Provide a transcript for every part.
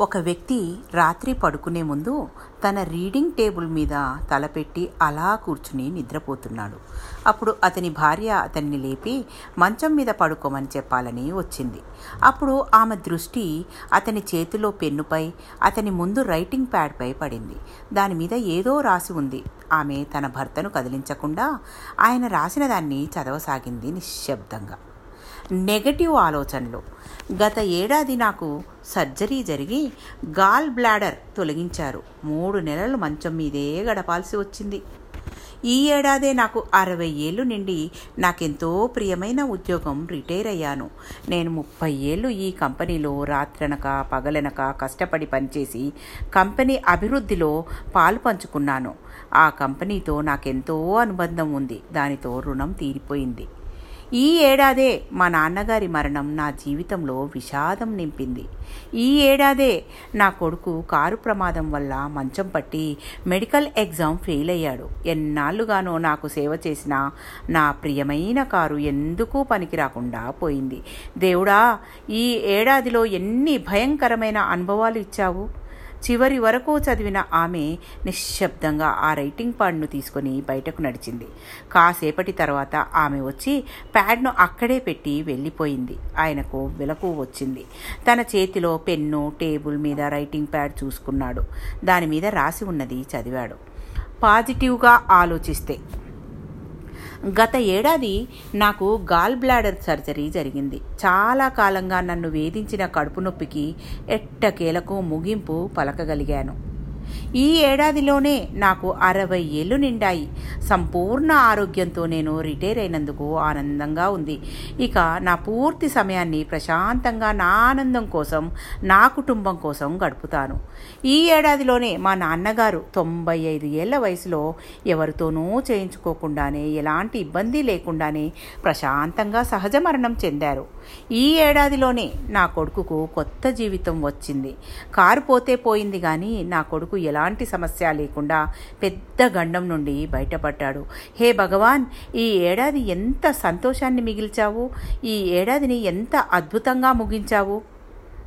ఒక వ్యక్తి రాత్రి పడుకునే ముందు తన రీడింగ్ టేబుల్ మీద తలపెట్టి అలా కూర్చుని నిద్రపోతున్నాడు. అప్పుడు అతని భార్య అతన్ని లేపి మంచం మీద పడుకోమని చెప్పాలని వచ్చింది. అప్పుడు ఆమె దృష్టి అతని చేతిలో పెన్నుపై అతని ముందు రైటింగ్ ప్యాడ్పై పడింది. దాని మీద ఏదో రాసి ఉంది. ఆమె తన భర్తను కదిలించకుండా ఆయన రాసిన దాన్ని చదవసాగింది నిశ్శబ్దంగా. నెగటివ్ ఆలోచనలు. గత ఏడాది నాకు సర్జరీ జరిగి గాల్ బ్లాడర్ తొలగించారు. మూడు నెలలు మంచం మీదే గడపాల్సి వచ్చింది. ఈ ఏడాదే నాకు అరవై ఏళ్ళు నిండి నాకెంతో ప్రియమైన ఉద్యోగం రిటైర్ అయ్యాను. నేను ముప్పై ఏళ్ళు ఈ కంపెనీలో రాత్రనక పగలనక కష్టపడి పనిచేసి కంపెనీ అభివృద్ధిలో పాలు పంచుకున్నాను. ఆ కంపెనీతో నాకెంతో అనుబంధం ఉంది. దానితో రుణం తీరిపోయింది. ఈ ఏడాదే మా నాన్నగారి మరణం నా జీవితంలో విషాదం నింపింది. ఈ ఏడాదే నా కొడుకు కారు ప్రమాదం వల్ల మంచం పట్టి మెడికల్ ఎగ్జామ్ ఫెయిల్ అయ్యాడు ఎన్నాళ్ళుగానో నాకు సేవ చేసిన నా ప్రియమైన కారు ఎందుకు పనికి రాకుండా పోయింది. దేవుడా ఈ ఏడాదిలో ఎన్ని భయంకరమైన అనుభవాలు ఇచ్చావు? చివరి వరకు చదివిన ఆమె నిశ్శబ్దంగా ఆ రైటింగ్ ప్యాడ్ను తీసుకొని బయటకు నడిచింది. కాసేపటి తర్వాత ఆమె వచ్చి ప్యాడ్ను అక్కడే పెట్టి వెళ్ళిపోయింది. ఆయనకు వెలకు వచ్చింది. తన చేతిలో పెన్ను టేబుల్ మీద రైటింగ్ ప్యాడ్ చూసుకున్నాడు. దాని మీద రాసి ఉన్నది చదివాడు. పాజిటివ్గా ఆలోచిస్తే గత ఏడాది నాకు గాల్ బ్లాడర్ సర్జరీ జరిగింది. చాలా కాలంగా నన్ను వేధించిన కడుపు నొప్పికి ఎట్టకేలకు ముగింపు పలకగలిగాను. ఈ ఏడాదిలోనే నాకు అరవై ఏళ్ళు నిండాయి. సంపూర్ణ ఆరోగ్యంతో నేను రిటైర్ అయినందుకు ఆనందంగా ఉంది. ఇక నా పూర్తి సమయాన్ని ప్రశాంతంగా నా ఆనందం కోసం నా కుటుంబం కోసం గడుపుతాను. ఈ ఏడాదిలోనే మా నాన్నగారు తొంభై ఐదు ఏళ్ళ వయసులో ఎవరితోనూ చేయించుకోకుండానే ఎలాంటి ఇబ్బంది లేకుండానే ప్రశాంతంగా సహజ మరణం చెందారు. ఈ ఏడాదిలోనే నా కొడుకుకు కొత్త జీవితం వచ్చింది. కారు పోతే పోయింది కానీ నా కొడుకు ఎలాంటి సమస్య లేకుండా పెద్ద గండం నుండి బయటపడ్డాడు. హే భగవాన్ ఈ ఏడాది ఎంత సంతోషాన్ని మిగిల్చావు? ఈ ఏడాదిని ఎంత అద్భుతంగా ముగించావు?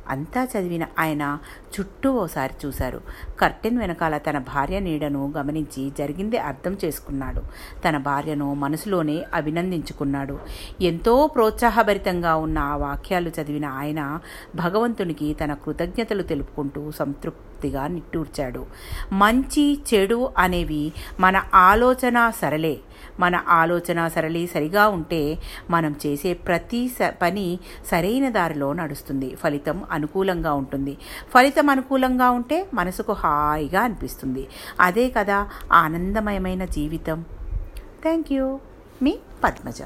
అంతా చదివిన ఆయన చుట్టూ ఓసారి చూశారు. కర్టెన్ వెనకాల తన భార్య నీడను గమనించి జరిగింది అర్థం చేసుకున్నాడు. తన భార్యను మనసులోనే అభినందించుకున్నాడు. ఎంతో ప్రోత్సాహభరితంగా ఉన్న ఆ వాక్యాలు చదివిన ఆయన భగవంతునికి తన కృతజ్ఞతలు తెలుపుకుంటూ సంతృప్తిగా నిట్టూర్చాడు. మంచి చెడు అనేవి మన ఆలోచన సరళే. మన ఆలోచన సరళి సరిగా ఉంటే మనం చేసే ప్రతి పని సరైన దారిలో నడుస్తుంది. ఫలితం అనుకూలంగా ఉంటుంది. ఫలితం అనుకూలంగా ఉంటే మనసుకు హాయిగా అనిపిస్తుంది. అదే కదా ఆనందమయమైన జీవితం. Thank you. మీ పద్మజ.